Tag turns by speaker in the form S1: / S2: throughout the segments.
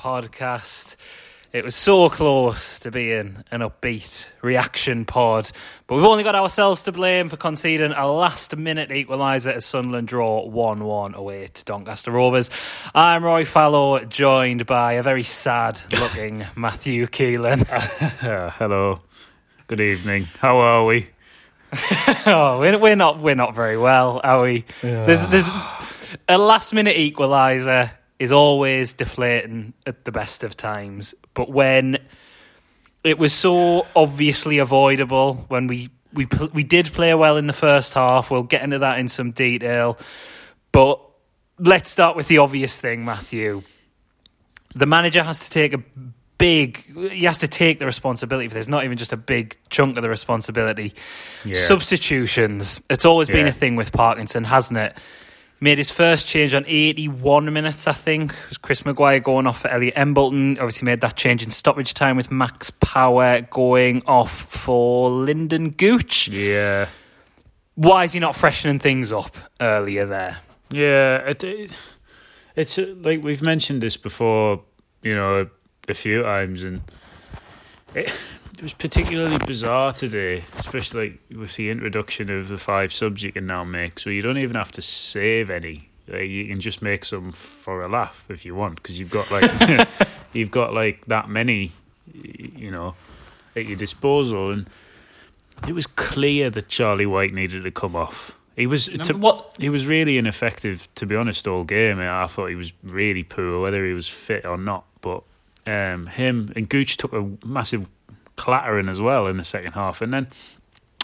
S1: podcast. It was so close to being an upbeat reaction pod, but we've only got ourselves to blame for conceding a last minute equaliser as Sunderland draw 1 1 away to Doncaster Rovers. I'm Roy Fallow, joined by a very sad looking Matthew Keelan.
S2: Hello. Good evening. How are we?
S1: oh, we're, not we're not very well, are we? There's there's a last minute equaliser is always deflating at the best of times, but when it was so obviously avoidable when we we we did play well in the first half. We'll get into that in some detail, but let's start with the obvious thing, Matthew. The manager has to take a big he has to take the responsibility for this not even just a big chunk of the responsibility
S2: Yeah.
S1: substitutions it's always been a thing with parkinson hasn't it made his first change on 81 minutes i think it was chris maguire going off for elliot embleton obviously made that change in stoppage time with max power going off for lynden gooch
S2: Yeah.
S1: why is he not freshening things up earlier there
S2: Yeah. It, it, it's uh, like we've mentioned this before, you know, a few times, and it, it was particularly bizarre today, especially with the introduction of the five subs you can now make. So you don't even have to save any. Like, you can just make some for a laugh if you want, because you've got like you've got like that many, you know, at your disposal, and it was clear that Charlie Wyke needed to come off. He was to,
S1: what
S2: he was really ineffective, to be honest, all game. I thought he was really poor, whether he was fit or not. But um, him and Gooch took a massive clattering as well in the second half, and then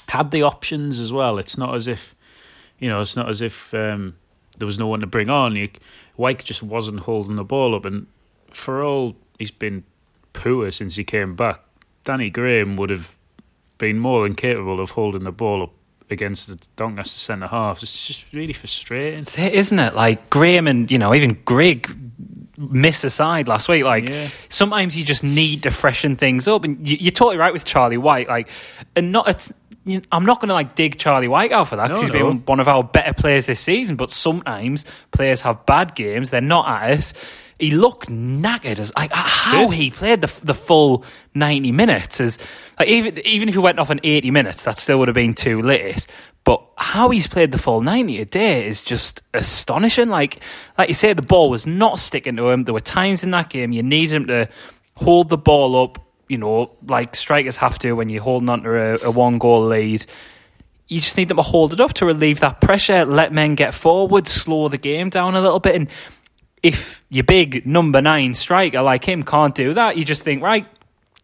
S2: had the options as well. It's not as if, you know, it's not as if um, there was no one to bring on. You, Wyke just wasn't holding the ball up, and for all he's been poor since he came back, Danny Graham would have been more than capable of holding the ball up against the Doncaster centre halves. It's just really frustrating.
S1: Isn't it? Like Graham and you know even Grigg miss aside last week. Like
S2: Yeah.
S1: sometimes you just need to freshen things up, and you, you're totally right with Charlie Wyke. Like, and not it's. You I'm not going to like dig Charlie Wyke out for that because
S2: No,
S1: he's been one of our better players this season. But sometimes players have bad games; they're not at us. He looked knackered as like how he played the the full ninety minutes. As like even even if he went off in eighty minutes, that still would have been too late. But how he's played the full ninety a day is just astonishing. Like like you say, the ball was not sticking to him. There were times in that game you needed him to hold the ball up. You know, like strikers have to when you're holding on to a, a one goal lead you just need them to hold it up to relieve that pressure, let men get forward, slow the game down a little bit. And if your big number nine striker like him can't do that, you just think, right,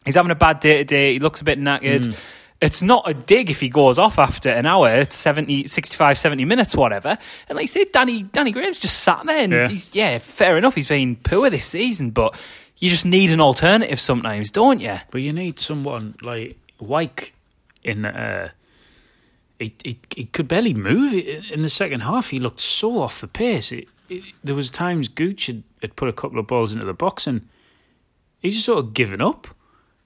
S1: he's having a bad day today, he looks a bit knackered. Mm. It's not a dig if he goes off after an hour, it's 70, 65, 70 minutes, whatever. And like you said, Danny, Danny Graham's just sat there and
S2: Yeah.
S1: he's, yeah, fair enough, he's been poor this season, but you just need an alternative sometimes, don't you?
S2: But you need someone like Wyke in uh he, he, he could barely move in the second half. He looked so off the pace. It, it, there was times Gooch had, had put a couple of balls into the box and he's just sort of given up.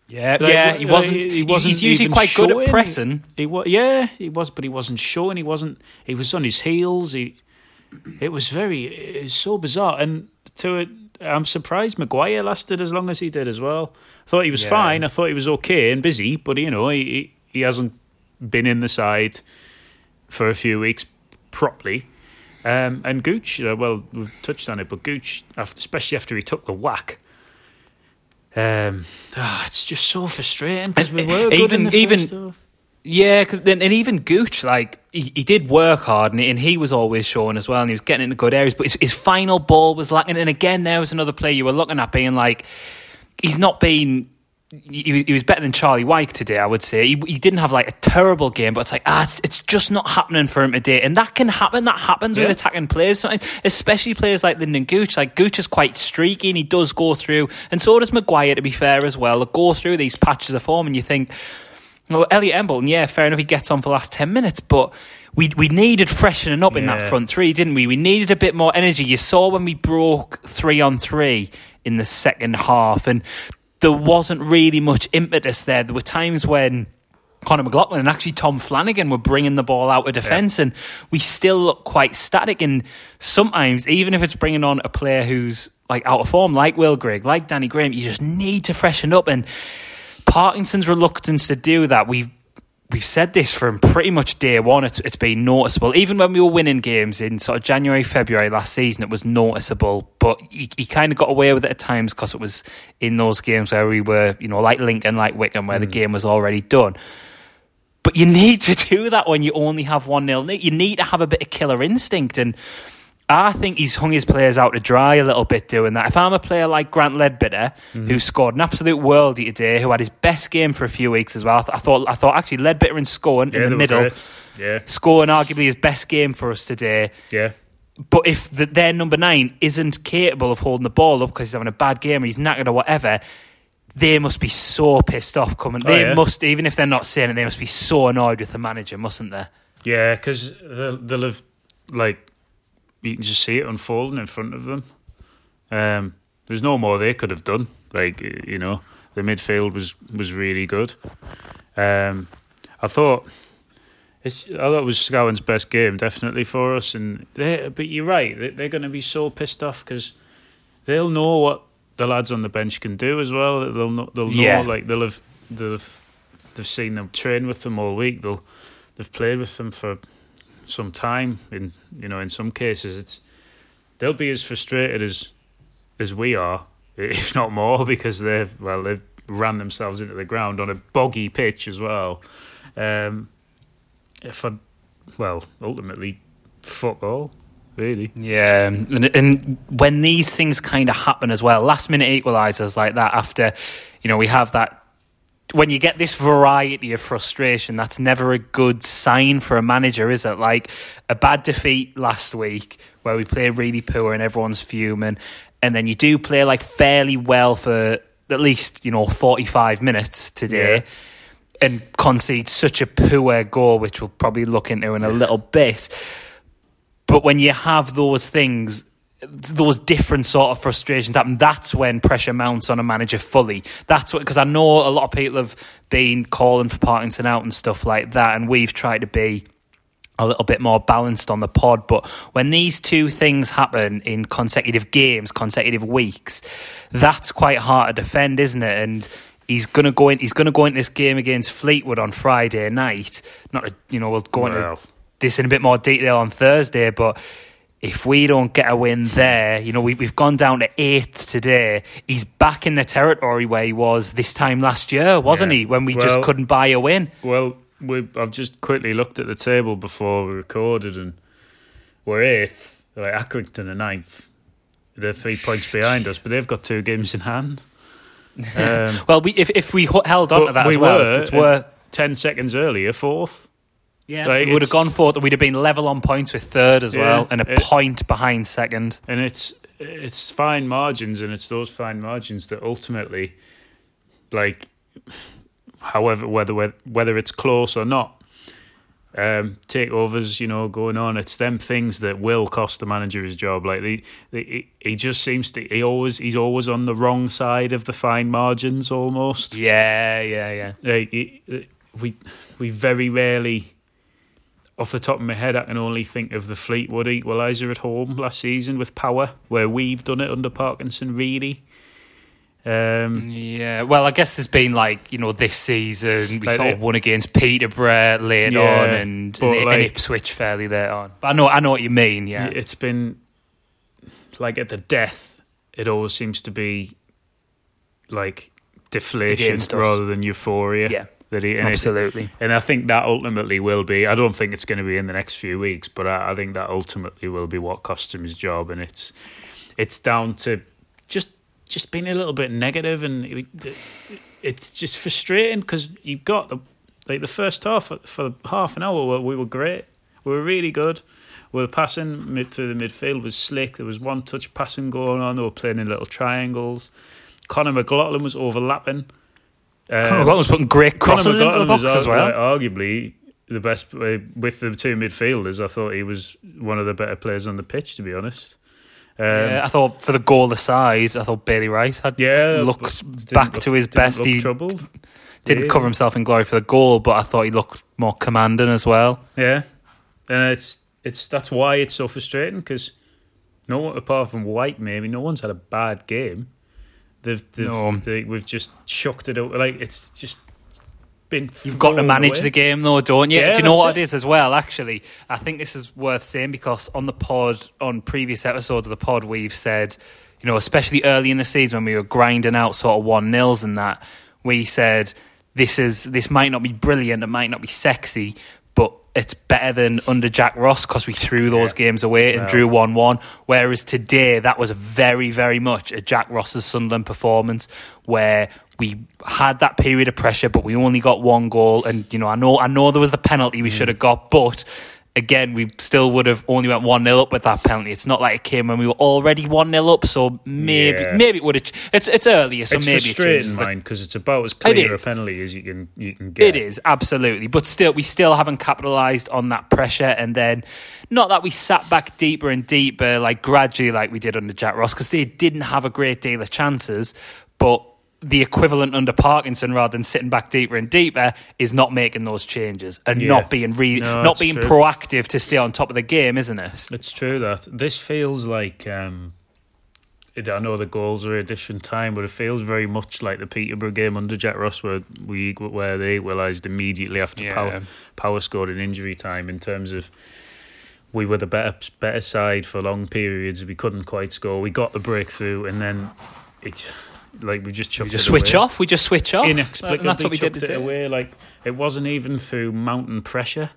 S1: Yeah,
S2: Like,
S1: yeah, he wasn't.
S2: he- he wasn't
S1: he's usually quite good at pressing.
S2: He was, yeah, he was, but he wasn't showing. He wasn't. He was on his heels. He, it was very, it was so bizarre. And to it, I'm surprised Maguire lasted as long as he did as well. I thought he was
S1: Yeah.
S2: fine. I thought he was okay and busy, but you know, he he, he hasn't been in the side for a few weeks properly. Um, and Gooch, uh, well, we've touched on it, but Gooch, especially after he took the whack. Um, ah, it's just so frustrating because we were
S1: uh, even- even-. Yeah, 'cause then and even Gooch, like he, he did work hard, and, and he was always showing as well, and he was getting into good areas. But his, his final ball was lacking, and again, there was another player you were looking at, being like, he's not been. He, was- he was better than Charlie Wyke today, I would say. He, he didn't have like a terrible game, but it's like ah, it's, it's just not happening for him today, and that can happen. That happens with attacking players sometimes, especially players like Lynden Gooch. Like Gooch is quite streaky, and he does go through, and so does Maguire. To be fair, as well, they go through these patches of form, and you think. Well, Elliot Embleton, yeah, fair enough. He gets on for the last ten minutes, but we we needed freshening up in that front three, didn't we? We needed a bit more energy. You saw when we broke three on three in the second half, and there wasn't really much impetus there. There were times when Conor McLaughlin and actually Tom Flanagan were bringing the ball out of defence, yeah. and we still look quite static. And sometimes, even if it's bringing on a player who's like out of form, like Will Grigg, like Danny Graham, you just need to freshen up. And Parkinson's reluctance to do that, we've we've said this from pretty much day one. It's, it's been noticeable. Even when we were winning games in sort of January, February last season, it was noticeable. But he, he kind of got away with it at times because it was in those games where we were, you know, like Lincoln, like Wycombe, where mm. the game was already done. But you need to do that when you only have 1 0. You need to have a bit of killer instinct. And I think he's hung his players out to dry a little bit doing that. If I'm a player like Grant Leadbitter, mm-hmm. who scored an absolute worldie today, who had his best game for a few weeks as well, I, thought I thought actually Leadbitter and scoring yeah, in the middle,
S2: yeah,
S1: scoring arguably his best game for us today.
S2: Yeah.
S1: But if the, their number nine isn't capable of holding the ball up because he's having a bad game or he's knackered or whatever, they must be so pissed off coming. Oh, they yeah. must, even if they're not saying it, they must be so annoyed with the manager, mustn't they?
S2: Yeah, because they'll, they'll have like you can just see it unfolding in front of them. Um, there's no more they could have done. Like you know, the midfield was was really good. Um, I thought it's I thought it was Scowen's best game definitely for us. And they, but you're right, they, they're going to be so pissed off because they'll know what the lads on the bench can do as well. They'll know, they'll know yeah. like they'll have they'll have they've seen them train with them all week. They'll they've played with them for some time. In you know, in some cases, it's they'll be as frustrated as as we are, if not more, because they've well they've ran themselves into the ground on a boggy pitch as well. Um, if I, well, ultimately, football. Really?
S1: Yeah, and, and when these things kind of happen as well, last minute equalisers like that, after you know we have that when you get this variety of frustration, that's never a good sign for a manager, is it? Like a bad defeat last week where we play really poor and everyone's fuming, and then you do play like fairly well for at least, you know, 45 minutes today. Yeah. And concede such a poor goal, which we'll probably look into in a little bit. But when you have those things, those different sort of frustrations happen. That's when pressure mounts on a manager fully. That's what because I know a lot of people have been calling for Parkinson out and stuff like that, and we've tried to be a little bit more balanced on the pod. But when these two things happen in consecutive games, consecutive weeks, that's quite hard to defend, isn't it? And he's gonna go in. He's gonna go into this game against Fleetwood on Friday night. Not, you know, we'll go well. into this in a bit more detail on Thursday, but if we don't get a win there, you know, we've, we've gone down to eighth today. He's back in the territory where he was this time last year, wasn't yeah. he? When we well, just couldn't buy a win.
S2: Well, we, I've just quickly looked at the table before we recorded, and we're eighth. Like Accrington are ninth. They're three points behind us, but they've got two games in hand.
S1: Um, well, we, if if we held on to that we as well, were,
S2: were ten seconds earlier fourth.
S1: Yeah, like we would have gone fourth. We'd have been level on points with third as yeah, well, and a it, point behind second.
S2: And it's it's fine margins, and it's those fine margins that ultimately, like, however whether whether it's close or not, um, takeovers, you know, going on. It's them things that will cost the manager his job. Like the, the he just seems to he always he's always on the wrong side of the fine margins almost.
S1: Yeah, yeah, yeah.
S2: Like, he, we we very rarely off the top of my head, I can only think of the Fleetwood equaliser at home last season with power, where we've done it under Parkinson, really. Um,
S1: yeah, well, I guess there's been like you know this season we like sort of won against Peterborough late yeah, on and, and, like, and, Ipswich fairly late on. But I know I know what you mean. Yeah,
S2: it's been like at the death. It always seems to be like deflation rather than euphoria.
S1: Yeah,
S2: that
S1: he and absolutely,
S2: it, and I think that ultimately will be. I don't think it's going to be in the next few weeks, but I, I think that ultimately will be what cost him his job, and it's it's down to just just being a little bit negative, and it, it's just frustrating because you've got the like the first half for half an hour we were great, we were really good. We were passing mid through the midfield was slick. There was one touch passing going on. They were playing in little triangles. Conor McLaughlin was overlapping
S1: um, Conor was putting great crosses into the box as well.
S2: Arguably the best with the two midfielders. I thought he was one of the better players on the pitch, to be honest. Um,
S1: yeah, I thought for the goal aside, I thought Bailey Wright had
S2: yeah,
S1: looked back
S2: look-
S1: to his best. He
S2: troubled.
S1: didn't
S2: Yeah.
S1: cover himself in glory for the goal, but I thought he looked more commanding as well.
S2: Yeah, and it's it's that's why it's so frustrating because no one apart from Wyke, maybe no one's had a bad game. They've, they've
S1: No.
S2: they, we've just chucked it out. Like it's just been.
S1: You've got to manage
S2: away.
S1: the game, though, don't you?
S2: Yeah,
S1: Do you know what
S2: it.
S1: it is as well? Actually, I think this is worth saying because on the pod, on previous episodes of the pod, we've said, you know, especially early in the season when we were grinding out sort of one nils and that, we said this is this might not be brilliant, it might not be sexy, it's better than under Jack Ross because we threw those
S2: Yeah.
S1: games away and
S2: Well.
S1: drew one one. Whereas today, that was very, very much a Jack Ross's Sunderland performance where we had that period of pressure, but we only got one goal. And you know, I know, I know there was the penalty
S2: Mm.
S1: we should have got, but again, we still would have only went one 0 up with that penalty. It's not like it came when we were already one 0 up, so maybe,
S2: Yeah.
S1: maybe it would have. It's it's earlier, so
S2: It's
S1: maybe it
S2: frustrating,
S1: changes the
S2: mine, because it's about as clear a penalty as you can you can get.
S1: It is absolutely, but still, we still haven't capitalised on that pressure. And then, not that we sat back deeper and deeper, like gradually, like we did under Jack Ross, because they didn't have a great deal of chances. But the equivalent under Parkinson, rather than sitting back deeper and deeper, is not making those changes and
S2: Yeah.
S1: not being re-
S2: No,
S1: not being
S2: true.
S1: proactive to stay on top of the game, isn't it?
S2: It's true that this feels like. Um, I know the goals are addition time, but it feels very much like the Peterborough game under Jack Ross, where we where they equalised immediately after
S1: Yeah.
S2: Power, Power scored in injury time. In terms of we were the better better side for long periods, we couldn't quite score. We got the breakthrough, and then it like we just chucked
S1: We just
S2: it
S1: switch
S2: away.
S1: off. We just switch off.
S2: Inexplicably
S1: and that's what we did
S2: chucked it
S1: today.
S2: away. Like it wasn't even through mountain pressure.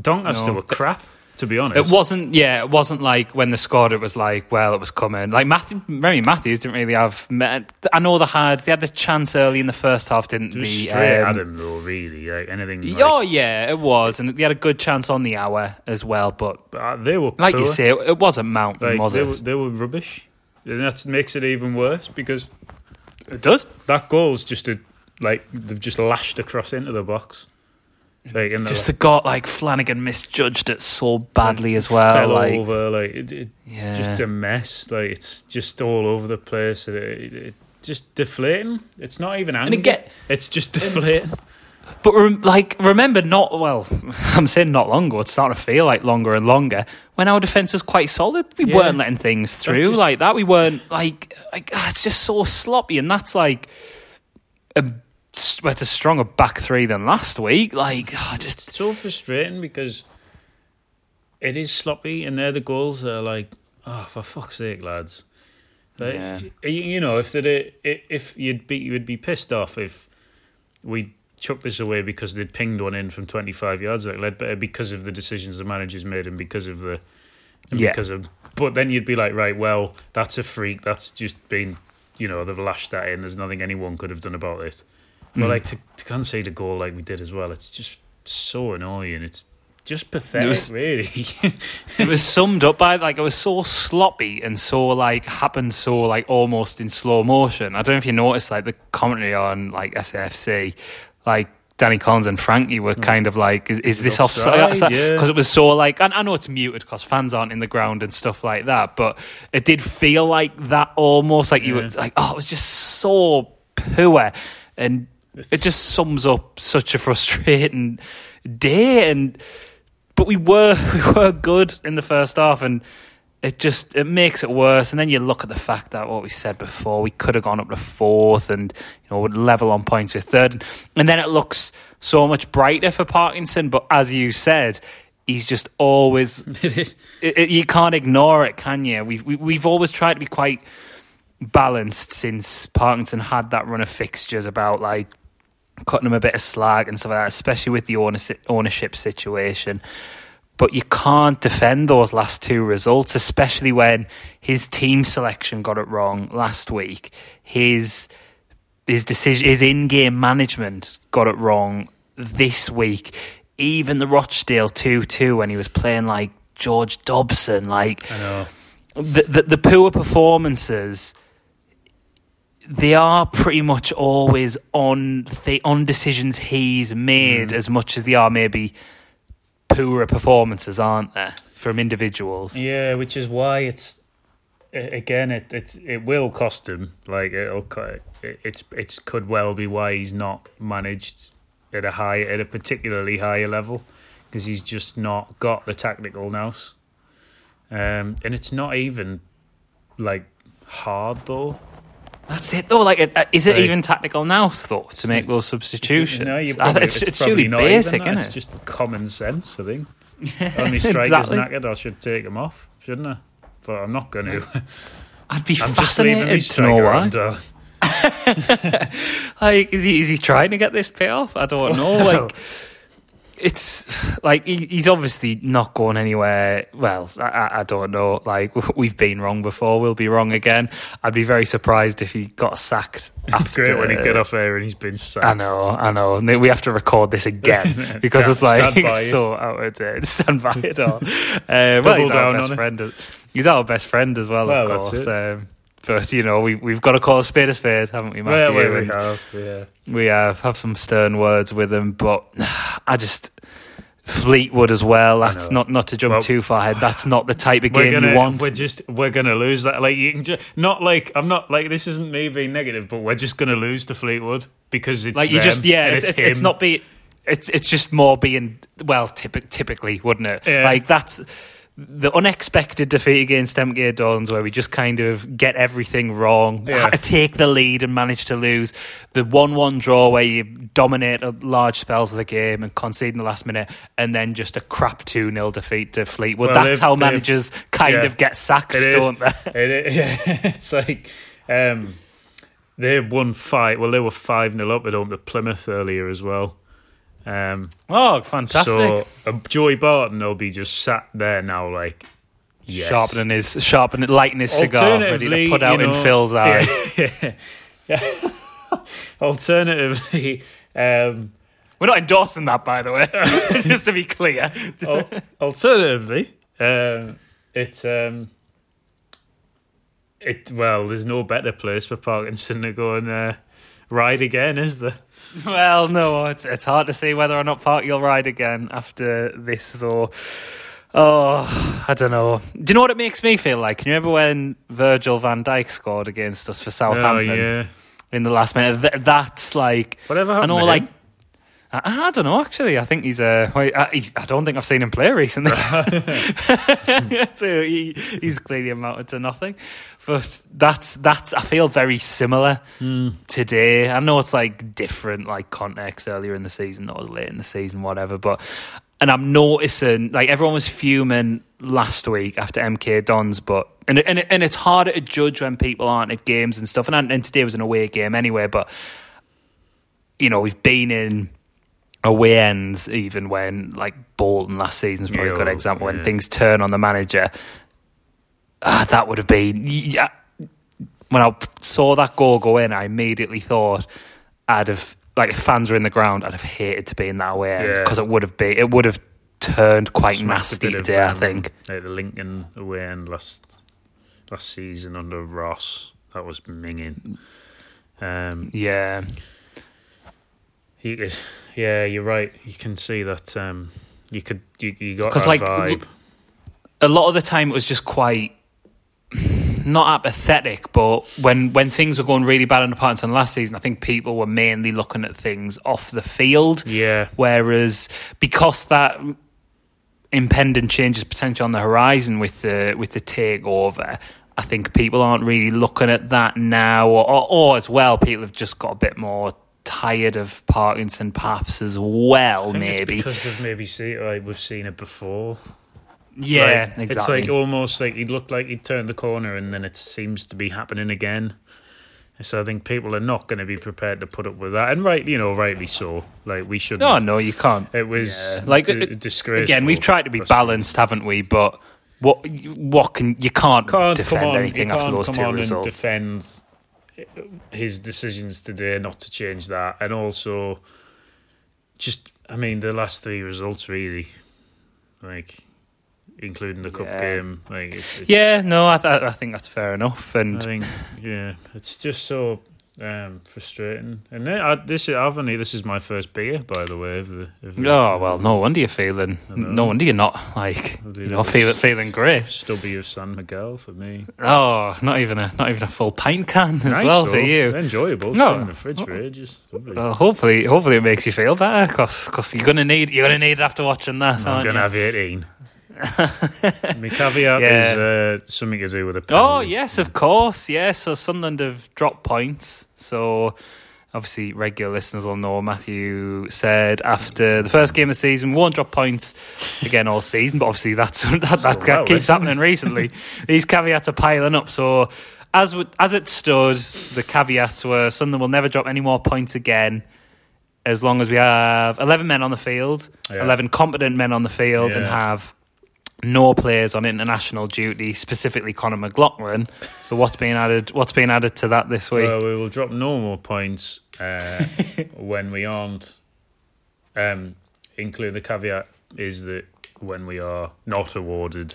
S2: Don't Doncaster
S1: No.
S2: were crap, to be honest.
S1: It wasn't, yeah, it wasn't like when they scored, it was like, well, it was coming. Like Matthew, Remi Matthews didn't really have. I know they had, they had the chance early in the first half, didn't they?
S2: straight
S1: Um,
S2: at him though, really. Like anything. Like,
S1: oh yeah, it was, and they had a good chance on the hour as well. But
S2: uh, they were
S1: like
S2: poor.
S1: you say, it, it wasn't Mountain,
S2: like,
S1: was
S2: they
S1: it?
S2: Were, they were rubbish, and that makes it even worse because
S1: it does.
S2: that goal's just a like they've just lashed across into the box. Like in the
S1: Just the got like Flanagan misjudged it so badly as well.
S2: fell
S1: Like
S2: over, like it, it,
S1: Yeah.
S2: it's just a mess. Like it's just all over the place. It, it, it just deflating. It's not even anger.
S1: again-
S2: it's just deflating.
S1: But rem- like, remember, not well. I'm saying not long ago. It's starting to feel like longer and longer. When our defense was quite solid, we
S2: Yeah.
S1: weren't letting things through
S2: just-
S1: like that. We weren't like like ah, it's just so sloppy, and that's like a a stronger back three than last week. Like, ah, just
S2: It's so frustrating because it is sloppy, and they're the goals that are like, oh, for fuck's sake, lads. Like,
S1: Yeah.
S2: you, you know, if they if you'd be you'd be pissed off if we chucked this away because they'd pinged one in from twenty five yards like Leadbitter because of the decisions the managers made and because of the and
S1: Yeah.
S2: because of. But then you'd be like, right, well, that's a freak. That's just been, you know, they've lashed that in. There's nothing anyone could have done about it. But
S1: Mm.
S2: like to, to concede a goal like we did as well, it's just so annoying. It's just pathetic,
S1: was-
S2: really.
S1: it was summed up by like it was so sloppy and so like happened so like almost in slow motion. I don't know if you noticed like the commentary on like SAFC, like Danny Collins and Frankie were kind of like, is, is this
S2: offside?
S1: offside?
S2: Yeah.
S1: Because it was so like, and I know it's muted because fans aren't in the ground and stuff like that, but it did feel like that almost like you were like, oh, it was just so poor and. It just sums up such a frustrating day, and but we were we were good in the first half, and it just it makes it worse. And then you look at the fact that what we said before, we could have gone up to fourth, and you know would level on points with third, and then it looks so much brighter for Parkinson. But as you said, he's just always
S2: it,
S1: it- you can't ignore it, can you? We've we, we've always tried to be quite balanced since Parkinson had that run of fixtures about like cutting him a bit of slack and stuff like that, especially with the ownership, ownership situation. But you can't defend those last two results, especially when his team selection got it wrong last week. His his decision, his in-game management got it wrong this week. Even the Rochdale two-two when he was playing like George Dobson, like
S2: I know.
S1: the, the the poor performances they are pretty much always on the on decisions he's made mm. as much as they are maybe poorer performances aren't there, from individuals
S2: Yeah, which is why it's again, it it it will cost him. Like it'll it's it could well be why he's not managed at a high at a particularly higher level because he's just not got the tactical nous. Um, and it's not even like hard though.
S1: That's it though. Like, uh, is it even tactical now thought to make those substitutions?
S2: No, you probably,
S1: it's, it's, truly
S2: not
S1: basic,
S2: even
S1: isn't
S2: It's just common sense, I think. Only striker's
S1: Exactly.
S2: knackered. I should take him off, shouldn't I? But I'm not going to.
S1: I'd be
S2: I'm just leaving my
S1: fascinated to know why. Like, is he is he trying to get this payoff? I don't know. Like, it's like he, he's obviously not going anywhere. Well, I- I, don't know. Like, we've been wrong before. We'll be wrong again. I'd be very surprised if he got sacked after.
S2: Great when he get off air and he's been sacked.
S1: I know, I know. And we have to record this again because it's like so out of date. Stand by it all. Uh, well, he's our
S2: down
S1: best friend. He's our best friend as well,
S2: Well,
S1: of course. Um, but you know, we we've got to call a spade a spade, haven't we, Matthew?
S2: we, we have, yeah.
S1: we have have some stern words with him, but I just Fleetwood as well. That's not not to jump
S2: Well,
S1: too far ahead. That's not the type of game
S2: gonna,
S1: you want.
S2: we're just, we're gonna lose that. Like you can just, not like I'm not like this isn't me being negative, but we're just gonna lose to Fleetwood because it's
S1: like you just yeah,
S2: and
S1: it's it's, it's not be it's it's just more being well typic, typically wouldn't it?
S2: Yeah.
S1: Like that's the unexpected defeat against MK Dons where we just kind of get everything wrong,
S2: Yeah.
S1: take the lead and manage to lose. The one-one draw where you dominate large spells of the game and concede in the last minute, and then just a crap two 0 defeat to Fleetwood.
S2: Well,
S1: That's how managers kind
S2: yeah.
S1: of get sacked,
S2: It is.
S1: don't they?
S2: It is, yeah, it's like um, they won five. Well, they were five 0 up at home to Plymouth earlier as well. Um,
S1: Oh, fantastic!
S2: so uh, Joey Barton will be just sat there now, like yes.
S1: Sharpening his, sharpening, lighting his cigar, ready to put out
S2: you
S1: in Phil's eye.
S2: Yeah, yeah. Alternatively, um,
S1: We're not endorsing that, by the way, just to be clear.
S2: al- alternatively, um, it um, it well, there's no better place for Parkinson to go and uh, ride again, is there?
S1: Well, no, it's it's hard to see whether or not Park will ride again after this, though. Oh, I don't know. Do you know what it makes me feel like? Can you remember when Virgil van Dijk scored against us for
S2: Oh
S1: Southampton
S2: yeah.
S1: in the last minute? Th- that's like
S2: Whatever
S1: I
S2: happened?
S1: know,
S2: to
S1: like? I, I don't know. Actually, I think he's uh, wait, uh, he's, I don't think I've seen him play recently. so he, he's clearly amounted to nothing. But that's that's I feel very similar
S2: Hmm.
S1: today. I know it's like different, like context earlier in the season or late in the season, whatever. But and I'm noticing like everyone was fuming last week after MK Dons, but and and and it's harder to judge when people aren't at games and stuff. And and today was an away game anyway, but you know we've been in away ends even when like Bolton last season's probably a good
S2: Yeah,
S1: example when things turn on the manager. Ah, that would have been yeah. When I saw that goal go in, I immediately thought I'd have like if fans were in the ground, I'd have hated to be in that way
S2: Yeah.
S1: because it would have been it would have turned quite
S2: Smacked a
S1: nasty
S2: bit of,
S1: today. I
S2: um,
S1: think.
S2: Like the Lincoln away end last last season under Ross. That was minging. Um,
S1: Yeah,
S2: you could, yeah, you're right. You can see that. Um, you could you, you got
S1: 'Cause,
S2: that
S1: like,
S2: vibe.
S1: a lot of the time it was just quite not apathetic, but when when things were going really bad in the Partizan last season, I think people were mainly looking at things off the field.
S2: Yeah,
S1: Whereas because that impending change is potential on the horizon with the with the takeover, I think people aren't really looking at that now, or, or, or as well, people have just got a bit more tired of Parkinson perhaps as well,
S2: I think it's
S1: maybe.
S2: because they've maybe seen like we've seen it before.
S1: Yeah,
S2: Like,
S1: exactly.
S2: It's like almost like he looked like he'd turned the corner, and then it seems to be happening again. So I think people are not going to be prepared to put up with that, and right, you know, rightly so. Like we should.
S1: no, no, you can't.
S2: It was
S1: Yeah. Like,
S2: d- disgraceful.
S1: Again, we've tried to be balanced, haven't we? But what what can you can't,
S2: Can't
S1: defend
S2: on,
S1: anything after
S2: can't
S1: those two results.
S2: Defend his decisions today not to change that, and also just, I mean, the last three results really, like, including the cup
S1: Yeah.
S2: game, like, it's, it's,
S1: yeah, no, I, th- I think that's fair enough.
S2: I
S1: And
S2: think, yeah, it's just so Um, frustrating. And then, I, this is I've only this is my first beer, by the way. Of the, of the,
S1: Oh well, no wonder you're feeling. No wonder you're not like you're feeling feeling great.
S2: Stubby of San Miguel for me.
S1: Oh, not even a not even a full pint can as
S2: Nice,
S1: well
S2: though.
S1: for you.
S2: Enjoyable.
S1: No.
S2: in the fridge for ages.
S1: Well, hopefully, hopefully it makes you feel better because you're gonna need you're gonna need it after watching that.
S2: I'm gonna
S1: you?
S2: have eighteen. My caveat
S1: Yeah.
S2: is uh, something to do with a
S1: Oh yes, of course. Yes, so Sunderland have dropped points. So obviously, regular listeners will know. Matthew said after the first game of the season, we won't drop points again all season. But obviously, that's that that, that
S2: well,
S1: keeps happening recently. These caveats are piling up. So as as it stood, the caveats were Sunderland will never drop any more points again. As long as we have 11 men on the field,
S2: Yeah.
S1: 11 competent men on the field, and have no players on international duty, specifically Conor McLaughlin. So what's being added? What's being added to that this week?
S2: Well, we will drop no more points uh, when we aren't. Um, include the caveat is that when we are not awarded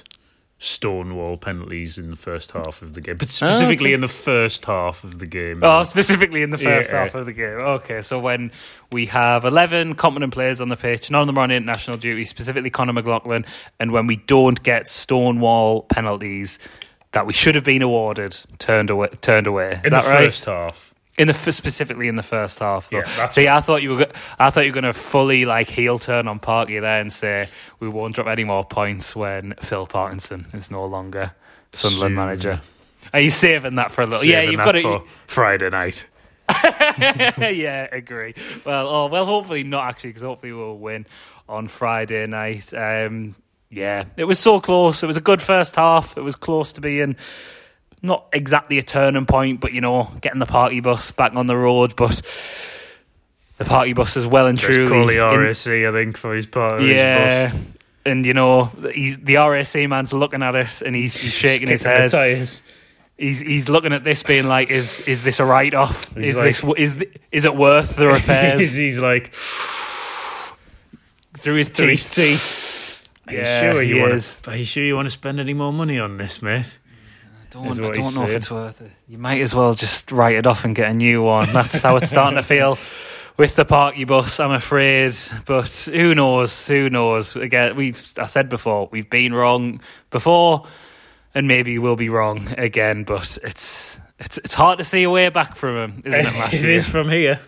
S2: stonewall penalties in the first half of the game, but oh, specifically
S1: okay.
S2: in the first half of the game.
S1: Oh, specifically in the first
S2: Yeah.
S1: half of the game. Okay, so when we have 11 competent players on the pitch, none of them are on international duty, specifically Conor McLaughlin, and when we don't get stonewall penalties that we should have been awarded, turned away, turned away. Is
S2: in
S1: that
S2: the
S1: right?
S2: first half.
S1: In the specifically in the first half, though.
S2: Yeah,
S1: See, I thought you were, I thought you were going to fully like heel turn on Parky there and say we won't drop any more points when Phil Parkinson is no longer Sunderland
S2: Soon.
S1: manager. Are you saving that for a little? yeah, you've got
S2: for Friday night.
S1: yeah, agree. Well, oh, well, hopefully not actually, because hopefully we'll win on Friday night. Um, yeah, it was so close. It was a good first half. It was close to being not exactly a turning point, but you know, getting the party bus back on the road. But the party bus is well and
S2: There's
S1: truly
S2: Crawley
S1: in-
S2: RSC, I think, for his part. of his
S1: yeah.
S2: bus.
S1: And you know, he's, the RSC man's looking at us and he's, he's shaking his
S2: the
S1: head. He's he's looking at this, being like, "Is is this a write off? Is
S2: like-
S1: this is is it worth the repairs?"
S2: he's, he's like,
S1: through his
S2: to his
S1: teeth.
S2: teeth. Are you sure you want to? Are you sure you want to spend any more money on this, mate?
S1: Don't,
S2: is
S1: I don't know if it's worth it. You might as well just write it off and get a new one. That's how it's starting to feel with the parky bus. I'm afraid, but who knows? Who knows? Again, we've I said before we've been wrong before, and maybe we'll be wrong again. But it's it's it's hard to see a way back from him, isn't it, Matthew?
S2: it is from here.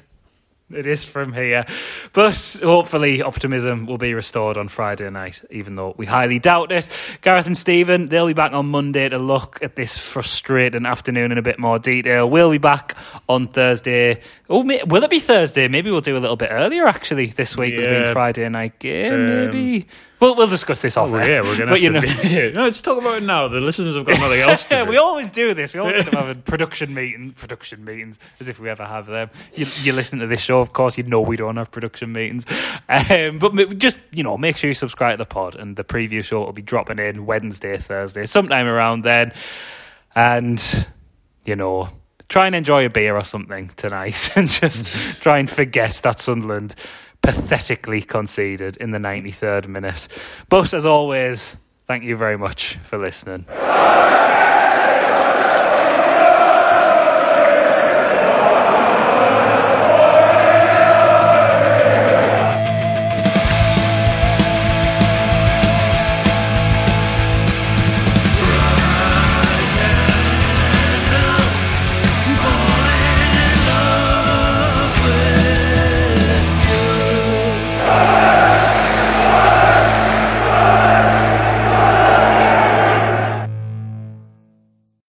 S1: It is from here. But hopefully, optimism will be restored on Friday night, even though we highly doubt it. Gareth and Stephen, they'll be back on Monday to look at this frustrating afternoon in a bit more detail. We'll be back on Thursday. Oh, will it be Thursday? Maybe we'll do a little bit earlier, actually, this week with
S2: Yeah.
S1: being Friday night game.
S2: Um,
S1: maybe. We'll, we'll discuss this off
S2: Oh,
S1: air.
S2: yeah, we're going to.
S1: you
S2: have
S1: know,
S2: to be. Here. No, let's talk about it now. The listeners have got nothing else to do.
S1: we always do this. We always end up having production meeting, production meetings, as if we ever have them. You, you listen to this show, of course, you know we don't have production meetings. Um, but just you know, make sure you subscribe to the pod, and the preview show will be dropping in Wednesday, Thursday, sometime around then. And you know, try and enjoy a beer or something tonight, and just try and forget that Sunderland pathetically conceded in the ninety third minute. But as always. Thank you very much for listening.